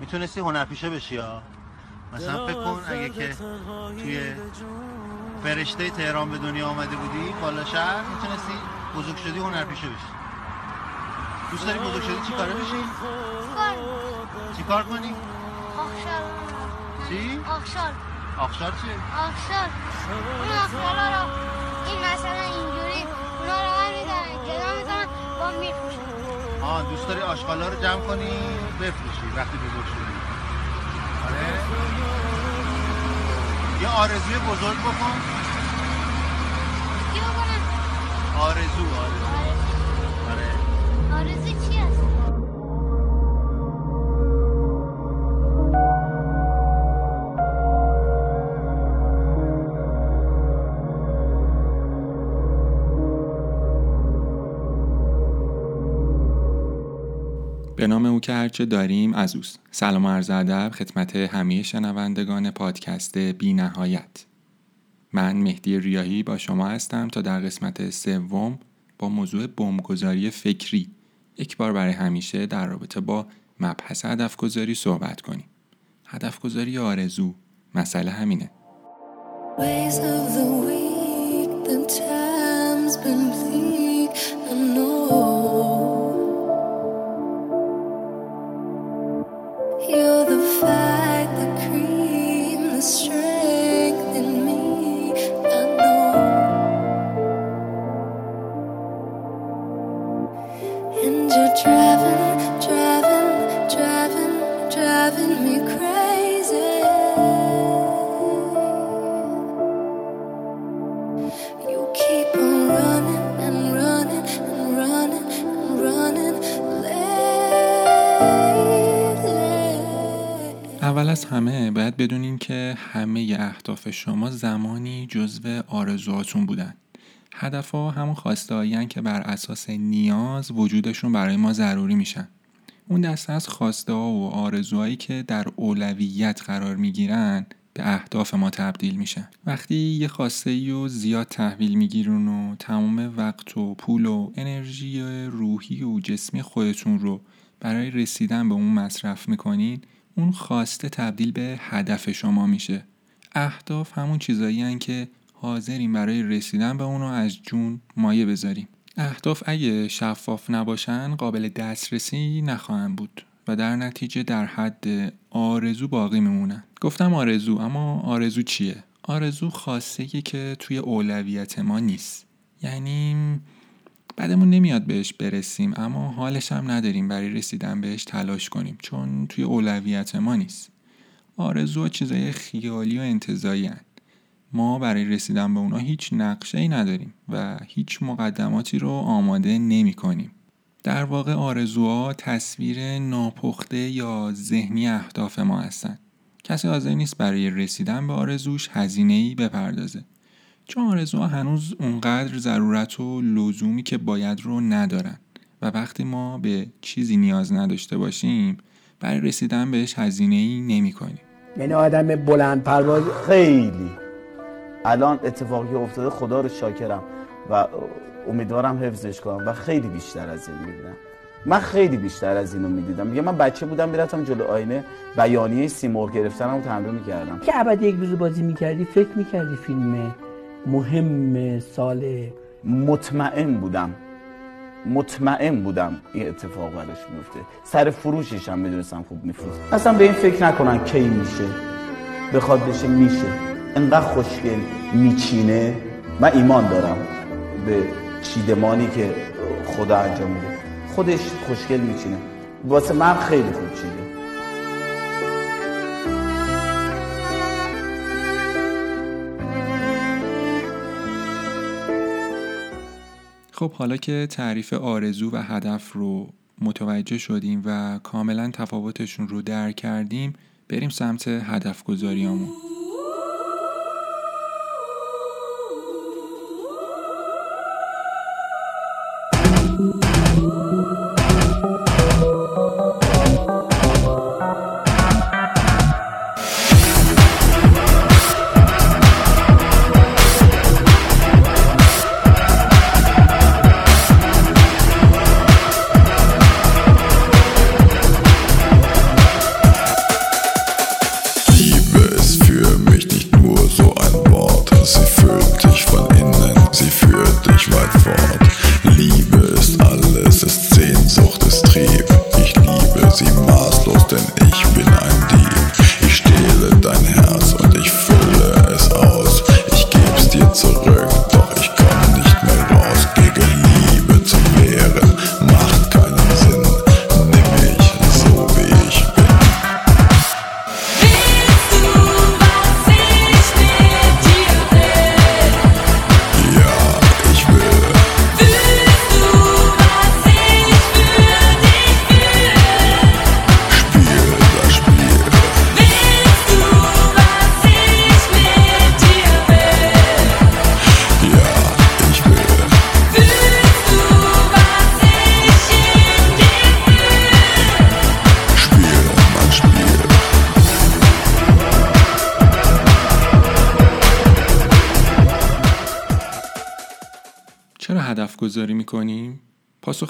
می‌تونستی هنرپیشه بشی ها مثلا فکر کن اگه که توی فرشته تهران به دنیا آمده بودی بالا شهر می‌تونستی بزرگ شدی هنرپیشه بشی. دوست داری بزرگ شدی؟ چی کاره بشی؟ چی کار کنی؟ آخشار. چی؟ آخشار. آخشار چیه؟ آخشار. اون آخشارا رو این مثلا اینجوری اونا رو هم میدارن جدا می‌کنن با میفروشن آه دوست داری آشغالا رو جمع کنی؟ بفروشی وقتی بزرگ شدی آره. یه آرزوی بزرگ بکن؟ آرزو. آرزو. آره. آرزو چی هست؟ به نام او که هرچه داریم از اوست. سلام عرض ادب خدمت همه شنوندگان پادکست بی نهایت. من مهدی ریاهی با شما هستم تا در قسمت سوم با موضوع بمبگذاری فکری. یک بار برای همیشه در رابطه با مبحث هدف گذاری صحبت کنیم. هدف گذاری آرزو. مسئله همینه. Ways of the week, the time's been bleak. I know همه باید بدونین که همه اهداف شما زمانی جزو آرزوهاتون بودن. هدفها همون خواسته که بر اساس نیاز وجودشون برای ما ضروری میشن. اون دسته از خواسته ها و آرزوهایی که در اولویت قرار می‌گیرن به اهداف ما تبدیل میشن. وقتی یه خواسته ای رو زیاد تحویل میگیرون و تمام وقت و پول و انرژی روحی و جسمی خودتون رو برای رسیدن به اون مصرف می‌کنین اون خواسته تبدیل به هدف شما میشه. اهداف همون چیزایی هن که حاضریم برای رسیدن به اونو از جون مایه بذاریم. اهداف اگه شفاف نباشن قابل دسترسی نخواهند بود و در نتیجه در حد آرزو باقی میمونن. گفتم آرزو اما آرزو چیه؟ آرزو خواسته که توی اولویت ما نیست. یعنی بعدمون نمیاد بهش برسیم اما حالش هم نداریم برای رسیدن بهش تلاش کنیم چون توی اولویت ما نیست آرزو چیزای خیالی و انتظایی هن. ما برای رسیدن به اونا هیچ نقشه ای نداریم و هیچ مقدماتی رو آماده نمی کنیم. در واقع آرزوها تصویر ناپخته یا ذهنی اهداف ما هستند. کسی حاضر نیست برای رسیدن به آرزوش هزینه ای بپردازه. چون آرزوها هنوز اونقدر ضرورت و لزومی که باید رو ندارن؟ و وقتی ما به چیزی نیاز نداشته باشیم برای رسیدن بهش هزینه ای نمی کنیم. یعنی آدم بلند پرواز خیلی. الان اتفاقی افتاده خدا رو شاکرم و امیدوارم حفظش کنم و خیلی بیشتر از این می‌دیدم من خیلی بیشتر از اینو می‌دیدم. میگه من بچه بودم می‌رفتم جلو آینه بیانیه سیمرغ گرفتنم رو تمرین می‌کردم. که ابد یک روز بازی می‌کردی فکر می‌کردی فیلم مهم سال مطمئن بودم. مطمئن بودم این اتفاق براش میفته. سر فروشش هم می‌دونستم خوب میفروش. اصلا به این فکر نکنن کی میشه. بخواد بشه میشه. انقدر خوشگل میچینه. من ایمان دارم به چیدمانی که خدا انجام میده. خودش خوشگل میچینه. واسه من خیلی خوب چیده خب حالا که تعریف آرزو و هدف رو متوجه شدیم و کاملا تفاوتشون رو درک کردیم بریم سمت هدف گذاریامون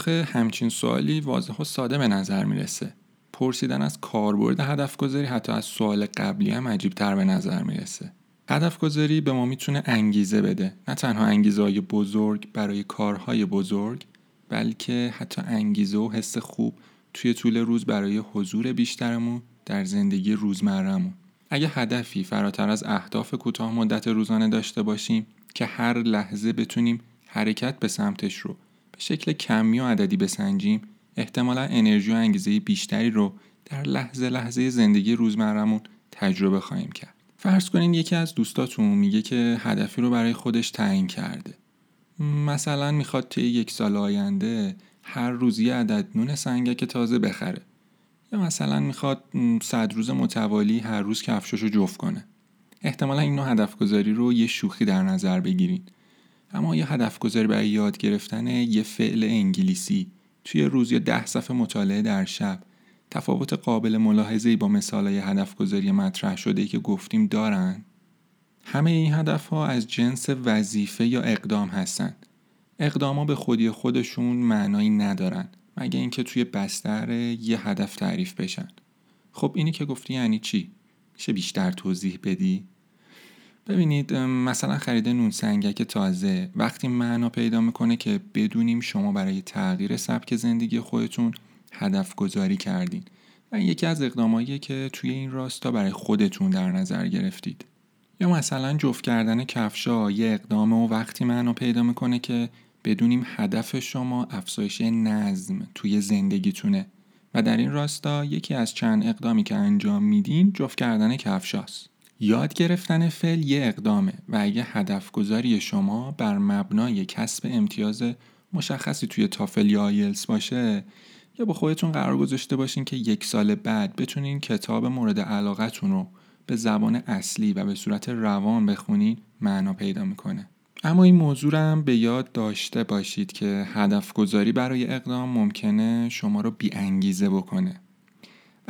پاسخ همچین سوالی واضح و ساده به نظر می‌رسه. پرسیدن از کاربرد هدف گذاری حتی از سوال قبلی هم عجیب تر به نظر می‌رسه. هدف گذاری به ما می‌تونه انگیزه بده نه تنها انگیزه های بزرگ برای کارهای بزرگ بلکه حتی انگیزه و حس خوب توی طول روز برای حضور بیشترمون در زندگی روزمرهمون اگه هدفی فراتر از اهداف کوتاه مدت روزانه داشته باشیم که هر لحظه بتونیم حرکت به سمتش رو شکل کمی و عددی بسنجیم احتمالا انرژی و انگیزه بیشتری رو در لحظه لحظه زندگی روزمرهمون تجربه خواهیم کرد. فرض کنین یکی از دوستاتون میگه که هدفی رو برای خودش تعیین کرده. مثلا می‌خواد طی یک سال آینده هر روز یه عدد نون سنگک تازه بخره. یا مثلا می‌خواد صد روز متوالی هر روز کفشاشو جفت کنه. احتمالا این نوع هدف گذاری رو یه شوخی در نظر بگیرین. اما یه هدف گذاری برای یاد گرفتن یه فعل انگلیسی توی روز یا ده صفحه مطالعه در شب تفاوت قابل ملاحظه‌ای با مثالای هدف گذاری مطرح شده که گفتیم دارن همه این هدف ها از جنس وظیفه یا اقدام هستند. اقداما به خودی خودشون معنایی ندارن مگه اینکه توی بستر یه هدف تعریف بشن. خب اینی که گفتی یعنی چی؟ میشه بیشتر توضیح بدی؟ ببینید مثلا خرید نون سنگک تازه. وقتی معنا پیدا می‌کنه که بدونیم شما برای تغییر سبک زندگی خودتون هدف گذاری کردین. و یکی از اقداماییه که توی این راستا برای خودتون در نظر گرفتید. یا مثلا جفت کردن کفشا یه اقدامه و وقتی معنا پیدا می‌کنه که بدونیم هدف شما افزایش نظم توی زندگیتونه. و در این راستا یکی از چند اقدامی که انجام میدین جفت کردن کفشاست یاد گرفتن فعل یه اقدامه و اگه هدف گذاری شما بر مبنای کسب امتیاز مشخصی توی تافل یا آیلس باشه یا با خودتون قرار گذاشته باشین که یک سال بعد بتونین کتاب مورد علاقتون رو به زبان اصلی و به صورت روان بخونین معنا پیدا می‌کنه. اما این موضوع هم به یاد داشته باشید که هدف گذاری برای اقدام ممکنه شما رو بی انگیزه بکنه.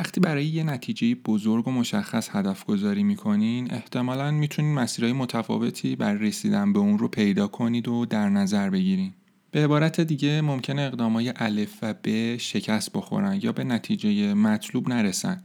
وقتی برای یه نتیجه بزرگ و مشخص هدف گذاری می‌کنین احتمالا می‌تونین مسیرهای متفاوتی برای رسیدن به اون رو پیدا کنید و در نظر بگیرین. به عبارت دیگه ممکنه اقدامای الف و ب شکست بخورن یا به نتیجه مطلوب نرسن.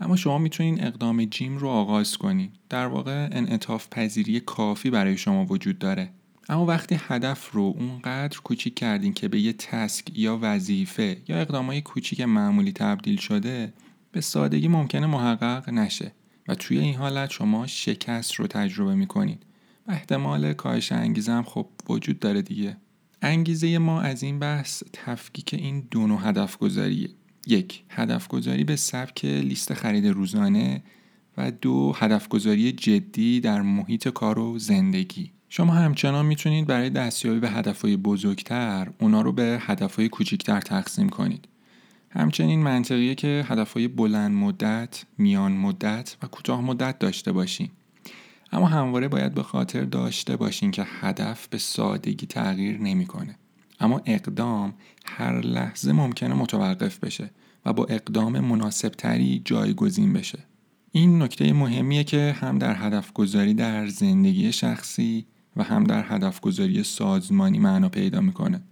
اما شما می‌تونین اقدام جیم رو آغاز کنین. در واقع انعطاف پذیری کافی برای شما وجود داره. اما وقتی هدف رو اونقدر کوچیک کردین که به یه تسک یا وظیفه یا اقدامای کوچیک معمولی تبدیل شده به سادگی ممکنه محقق نشه و توی این حالت شما شکست رو تجربه می‌کنید و احتمال کاهش انگیزه هم خب وجود داره دیگه. انگیزه ما از این بحث تفکیک این دو نوع هدف گذاریه یک هدف گذاری به سبک لیست خرید روزانه و دو هدف گذاری جدی در محیط کار و زندگی. شما همچنان می‌تونید برای دستیابی به هدفهای بزرگتر اونا رو به هدفهای کوچکتر تقسیم کنید. همچنین منطقیه که هدفهای بلند مدت، میان مدت و کوتاه مدت داشته باشین اما همواره باید به خاطر داشته باشین که هدف به سادگی تغییر نمی‌کنه. اما اقدام هر لحظه ممکنه متوقف بشه و با اقدام مناسب تری جایگزین بشه. این نکته مهمیه که هم در هدف گذاری در زندگی شخصی و هم در هدف گذاری سازمانی معنا پیدا می‌کنه.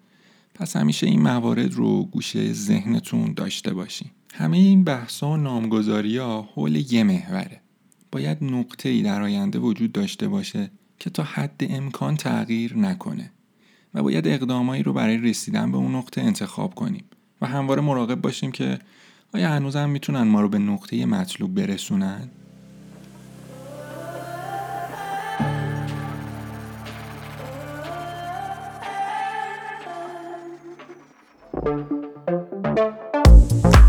پس همیشه این موارد رو گوشه ذهنتون داشته باشین. همه این بحث و نامگذاری ها حول یه محوره. باید نقطه ای در آینده وجود داشته باشه که تا حد امکان تغییر نکنه و باید اقدامایی رو برای رسیدن به اون نقطه انتخاب کنیم و همواره مراقب باشیم که آیا هنوزم می‌تونن ما رو به نقطه مطلوب برسونن؟ thank you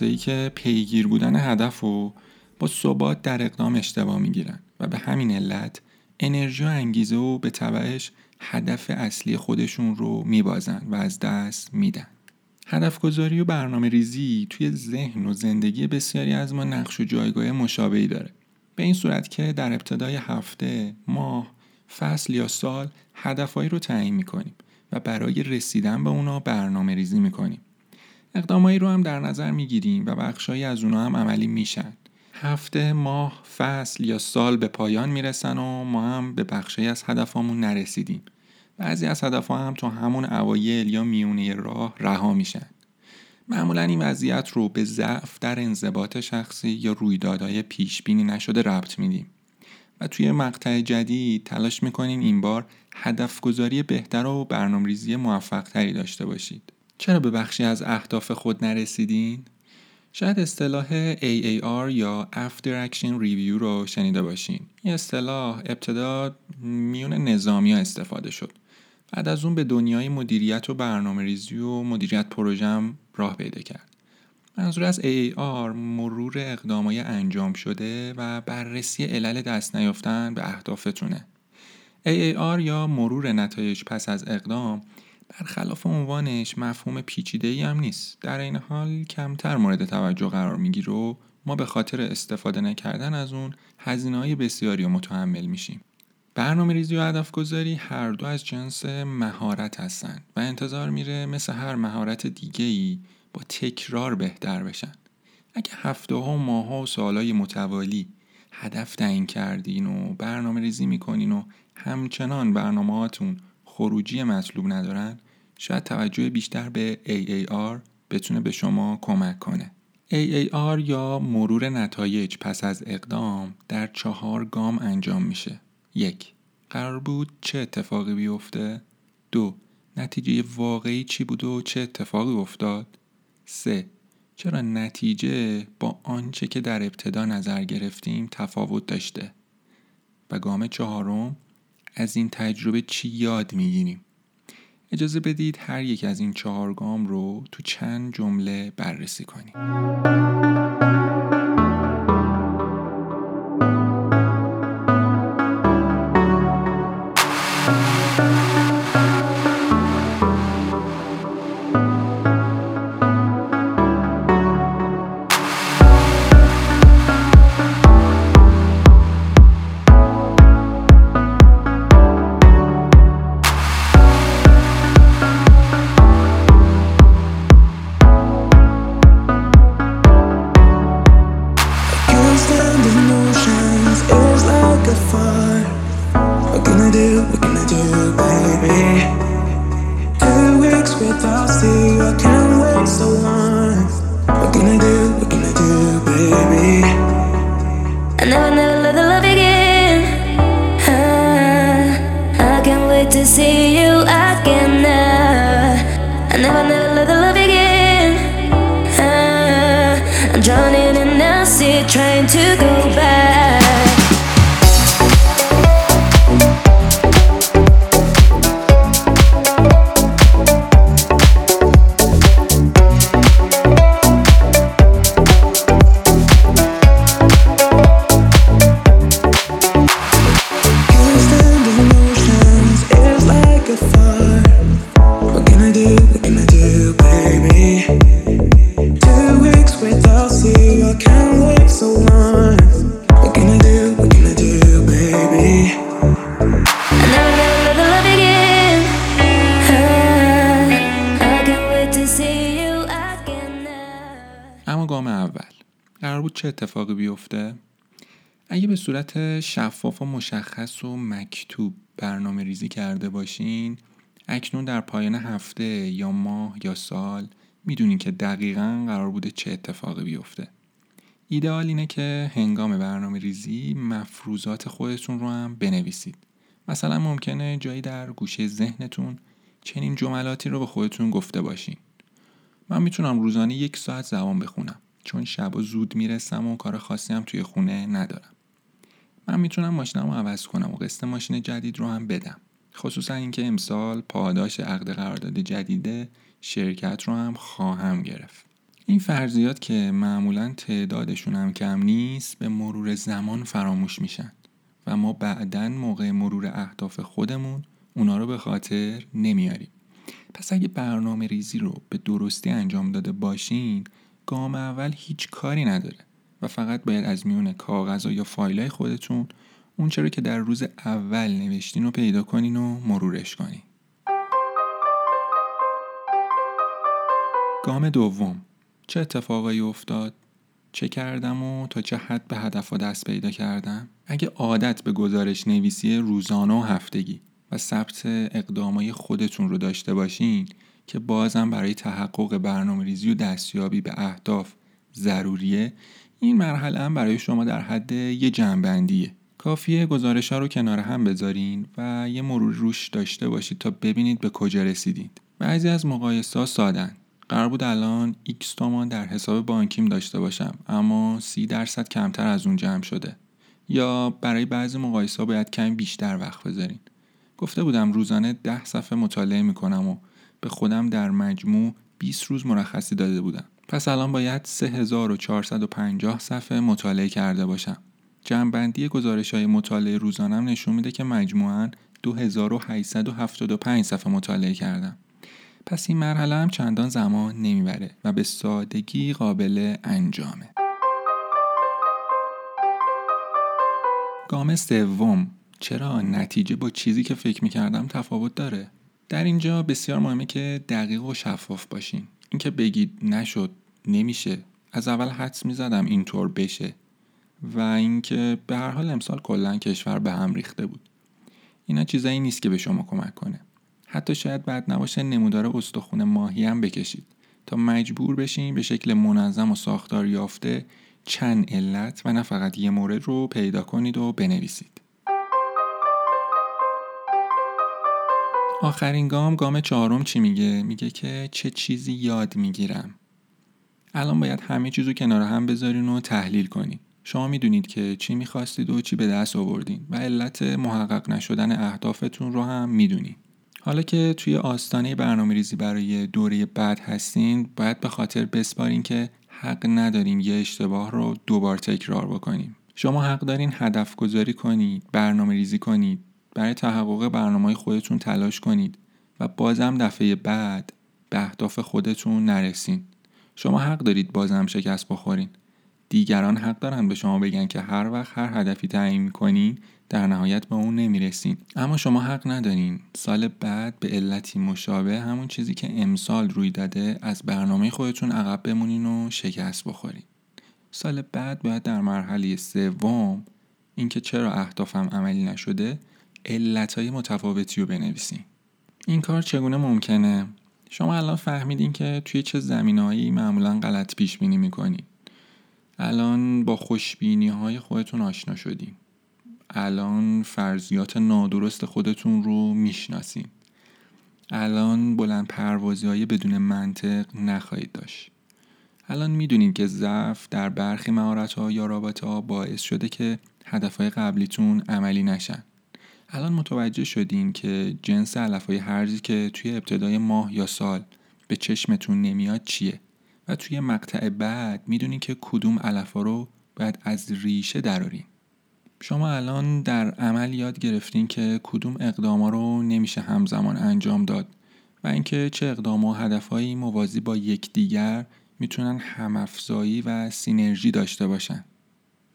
کسایی که پیگیر بودن هدف و با ثبات در اقدام اشتباه می‌گیرن و به همین علت انرژی و انگیزه و به تبعش هدف اصلی خودشون رو میبازن و از دست میدن. هدف گذاری و برنامه ریزی توی ذهن و زندگی بسیاری از ما نقش و جایگاه مشابهی داره. به این صورت که در ابتدای هفته، ماه، فصل یا سال هدفهایی رو تعیین می‌کنیم و برای رسیدن به اونا برنامه ریزی می‌کنیم. اقدامایی رو هم در نظر می‌گیریم و بخشهایی از اونا هم عملی میشن. هفته، ماه، فصل یا سال به پایان می‌رسن و ما هم به بخشی از هدفمون نرسیدیم. بعضی از هدفها هم تو همون اوایل یا میونه راه رها میشن. معمولا این وضعیت رو به ضعف در انضباط شخصی یا رویدادهای پیش بینی نشده ربط میدیم. و توی مقطع جدید تلاش می‌کنیم این بار هدف گذاری بهتر و برنامه‌ریزی موفق تری داشته باشید. چرا به بخشی از اهداف خود نرسیدین؟ شاید اصطلاح AAR یا After Action Review رو شنیده باشین. این اصطلاح ابتدا میون نظامی ها استفاده شد. بعد از اون به دنیای مدیریت و برنامه ریزی و مدیریت پروژم راه پیدا کرد. منظور از AAR مرور اقدامای انجام شده و بررسی علل دست نیافتن به اهدافتونه. AAR یا مرور نتایج پس از اقدام برخلاف عنوانش مفهوم پیچیده ای هم نیست. در این حال کمتر مورد توجه قرار می‌گیره و ما به خاطر استفاده نکردن از اون هزینه های بسیاری رو متحمل میشیم. برنامه ریزی و هدف گذاری هر دو از جنس مهارت هستند و انتظار میره مثل هر مهارت دیگه ای با تکرار بهتر بشن. اگه هفته ها و ماه ها و سالهای متوالی هدف تعیین کردین و برنامه ریزی می‌کنین و همچنان برنامه هاتون خروجی مطلوب ندارن شاید توجه بیشتر به AAR بتونه به شما کمک کنه. AAR یا مرور نتایج پس از اقدام در چهار گام انجام میشه. یک قرار بود چه اتفاقی بیفته؟ دو نتیجه واقعی چی بود و چه اتفاقی افتاد؟ سه چرا نتیجه با آنچه که در ابتدا نظر گرفتیم تفاوت داشته؟ و گام چهارم از این تجربه چی یاد می‌گیریم؟ اجازه بدید هر یک از این چهار گام رو تو چند جمله بررسی کنیم. صورت شفاف و مشخص و مکتوب برنامه ریزی کرده باشین اکنون در پایان هفته یا ماه یا سال می‌دونین که دقیقا قرار بوده چه اتفاقی بیفته. ایدئال اینه که هنگام برنامه ریزی مفروضات خودتون رو هم بنویسید. مثلا ممکنه جایی در گوشه ذهنتون چنین جملاتی رو به خودتون گفته باشین. من می‌تونم روزانه یک ساعت زبان بخونم چون شب زود می‌رسم و کار خاصی هم توی خونه ندارم. من می‌تونم ماشینم رو عوض کنم و قسط ماشین جدید رو هم بدم. خصوصا اینکه امسال پاداش عقد قرارداد جدید شرکت رو هم خواهم گرفت. این فرضیات که معمولا تعدادشون هم کم نیست به مرور زمان فراموش میشن و ما بعدا موقع مرور اهداف خودمون اونا رو به خاطر نمیاریم. پس اگه برنامه ریزی رو به درستی انجام داده باشین گام اول هیچ کاری نداره. و فقط باید از میون کاغذ یا فایلای خودتون اون چرا که در روز اول نوشتین رو پیدا کنین و مرورش کنین گام دوم چه اتفاقایی افتاد؟ چه کردم و تا چه حد به هدف دست پیدا کردم؟ اگه عادت به گزارش نویسی روزانه و هفتگی و ثبت اقدامای خودتون رو داشته باشین که بازم برای تحقق برنامه ریزی و دستیابی به اهداف ضروریه این مرحله هم برای شما در حد یه جنبندیه. کافیه گزارش ها رو کنار هم بذارین و یه مرور روش داشته باشید تا ببینید به کجا رسیدید. بعضی از مقایسه ها سادن. قرار بود الان x تومان در حساب بانکیم داشته باشم اما 30 درصد کمتر از اون جمع شده. یا برای بعضی مقایسه باید کمی بیشتر وقت بذارین. گفته بودم روزانه 10 صفحه مطالعه می‌کنم و به خودم در مجموع 20 روز مرخصی داده بودم. پس الان باید 3450 صفحه مطالعه کرده باشم. جمعبندی گزارش های مطالعه روزانم نشون میده که مجموعاً 2875 صفحه مطالعه کردم. پس این مرحله هم چندان زمان نمی‌بره و به سادگی قابل انجامه. گام سوم. چرا نتیجه با چیزی که فکر می‌کردم تفاوت داره؟ در اینجا بسیار مهمه که دقیق و شفاف باشین. اینکه بگید نشد نمیشه. از اول حدس می‌زدم اینطور بشه. و اینکه به هر حال امسال کلا کشور به هم ریخته بود. اینا چیزایی نیست که به شما کمک کنه. حتی شاید بعد نباشه نمودار استخون ماهی هم بکشید. تا مجبور بشین به شکل منظم و ساختار یافته چند علت و نه فقط یه مورد رو پیدا کنید و بنویسید. آخرین گام گام چهارم چی میگه؟ میگه که چه چیزی یاد می‌گیرم. الان باید همه چیز رو کنار هم بذارین و تحلیل کنین. شما می‌دونید که چی می‌خواستید و چی به دست آوردین و علت محقق نشدن اهدافتون رو هم می‌دونید حالا که توی آستانه برنامه ریزی برای دوره بعد هستین باید به خاطر بسپارین که حق نداریم یه اشتباه رو دوبار تکرار بکنیم شما حق دارین هدف گذاری کنید برنامه ریزی کنید برای تحقق برنامه خودتون تلاش کنید و بازم دفعه بعد به اهداف خودتون نرسین. شما حق دارید بازم شکست بخورین. دیگران حق دارن به شما بگن که هر وقت هر هدفی تعیین کنین در نهایت به اون نمی‌رسین. اما شما حق ندارین. سال بعد به علتی مشابه همون چیزی که امسال روی داده از برنامه خودتون عقب بمونین و شکست بخورین. سال بعد باید در مرحله سوم اینکه چرا اهدافم عملی نشده علتهای متفاوتی رو بنویسین. این کار چگونه ممکنه؟ شما الان فهمیدین که توی چه زمینهایی معمولا غلط پیش بینی می‌کنین. الان با خوشبینی های خودتون آشنا شدین. الان فرضیات نادرست خودتون رو می‌شناسین. الان بلند پروازی های بدون منطق نخواهید داشت. الان می‌دونید که ضعف در برخی مهارت ها یا رابطه ها باعث شده که هدف های قبلیتون عملی نشن. الان متوجه شدین که جنس علف های هرزی که توی ابتدای ماه یا سال به چشمتون نمیاد چیه؟ و توی مقطع بعد می‌دونین که کدوم علف ها رو باید از ریشه درارین. شما الان در عمل یاد گرفتین که کدوم اقداما رو نمیشه همزمان انجام داد و اینکه چه اقدام و هدفهایی موازی با یکدیگر می‌تونن همافزایی و سینرژی داشته باشن.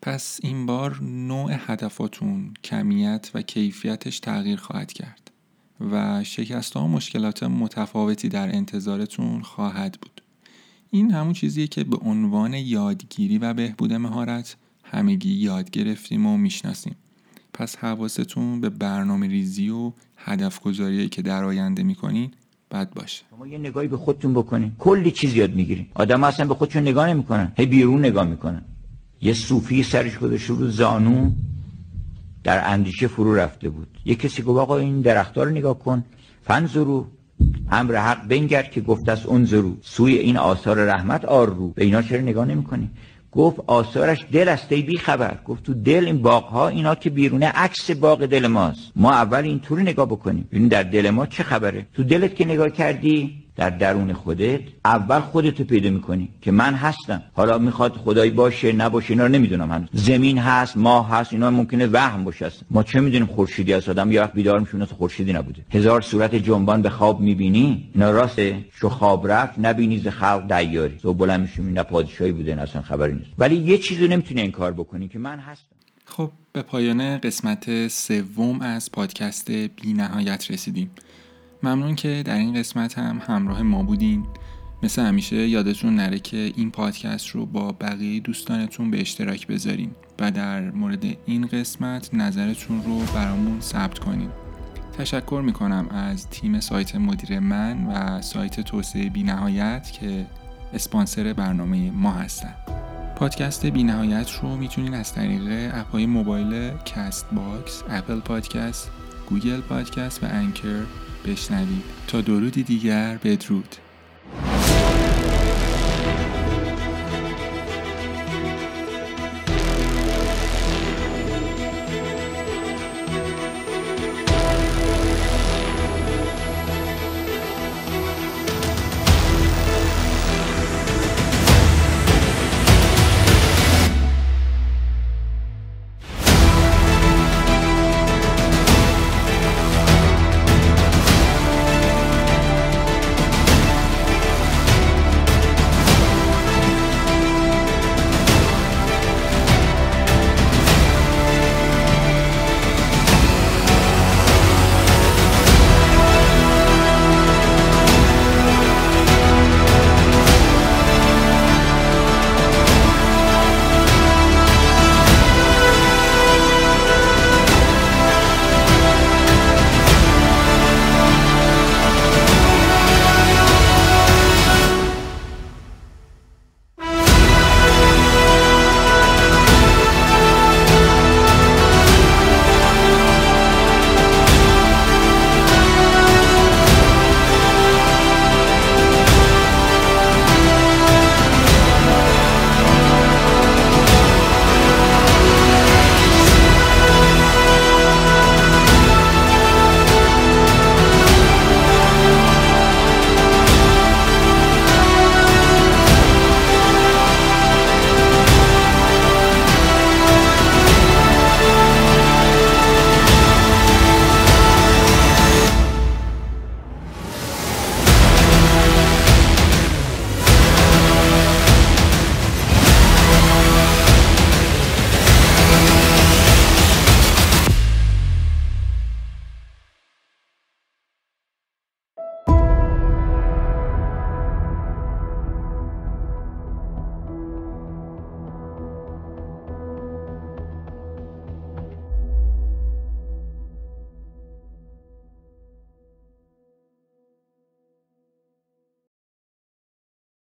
پس این بار نوع هدفاتون کمیت و کیفیتش تغییر خواهد کرد و شکست ها مشکلات متفاوتی در انتظارتون خواهد بود. این همون چیزیه که به عنوان یادگیری و بهبود مهارت همگی یاد گرفتیم و می‌شناسیم. پس حواستون به برنامه ریزی و هدف گذاری که در آینده می‌کنین بد باشه. شما یه نگاهی به خودتون بکنین. کلی چیز یاد می‌گیرین. آدم اصلا به خودشون نگاه نمی‌کنن. هی بیرون نگاه می‌کنن. یه صوفی سرش گذاشته رو زانو در اندیشه فرو رفته بود. یه کسی گفت آقا این درختها رو نگاه کن. فنزرو امر حق بنگر که گفت است انظرو سوی این آثار رحمت آر رو. به اینا چرا نگاه نمی‌کنی گفت آثارش دل است ای بی خبر گفت تو دل این باغ ها اینا که بیرونه عکس باغ دل ماست. ما اول اینطوری نگاه بکنیم. ببین در دل ما چه خبره؟ تو دلت که نگاه کردی؟ در درون خودت اول خودتو پیدا می‌کنی که من هستم. حالا می‌خواد خدایی باشه نباشه اینا رو نمی‌دونم هنوز. زمین هست ماه هست اینا ممکنه وهم باشه هست. ما چه می‌دونیم خورشیدی هست آدم؟ یه وقت بیدار میشه اون خورشیدی نبوده. هزار صورت جنبان به خواب می‌بینی اینا راسته شو خواب رفت نبینی ز خلق دیاری. تو بلند میشی نه پادشاهی بوده نه اصلا خبری نیست. ولی یه چیزی نمی‌تونی انکار بکنی که من هستم. خب به پایان قسمت سوم از پادکست بی نهایت رسیدیم. ممنون که در این قسمت هم همراه ما بودین. مثل همیشه یادتون نره که این پادکست رو با بقیه دوستانتون به اشتراک بذارین و در مورد این قسمت نظرتون رو برامون ثبت کنین. تشکر می‌کنم از تیم سایت مدیر من و سایت توسعه بی نهایت که اسپانسر برنامه ما هستن. پادکست بی نهایت رو می‌تونین از طریق app های موبایل Castbox، Apple Podcast، گوگل پادکست و انکر بشنوید. تا درودی دیگر بدرود.